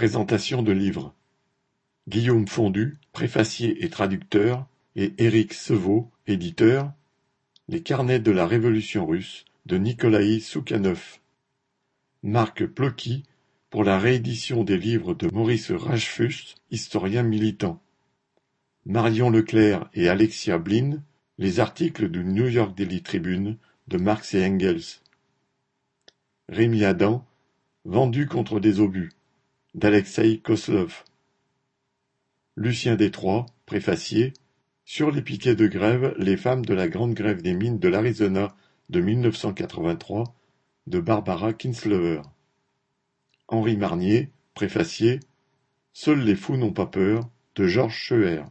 Présentation de livres. Guillaume Fondu, préfacier et traducteur, et Éric Sevaux, éditeur. Les carnets de la Révolution russe de Nikolaï Soukhanov. Marc Plocky pour la réédition des livres de Maurice Rajfuss, historien militant. Marion Leclerc et Alexia Blin, les articles du New York Daily Tribune de Marx et Engels. Rémi Adam, Vendu contre des obus, d'Alexeï Koslov. Lucien Détroit, préfacier, Sur les piquets de grève, les femmes de la grande grève des mines de l'Arizona de 1983, de Barbara Kinslover. Henri Marnier, préfacier, Seuls les fous n'ont pas peur, de Georges Scheer.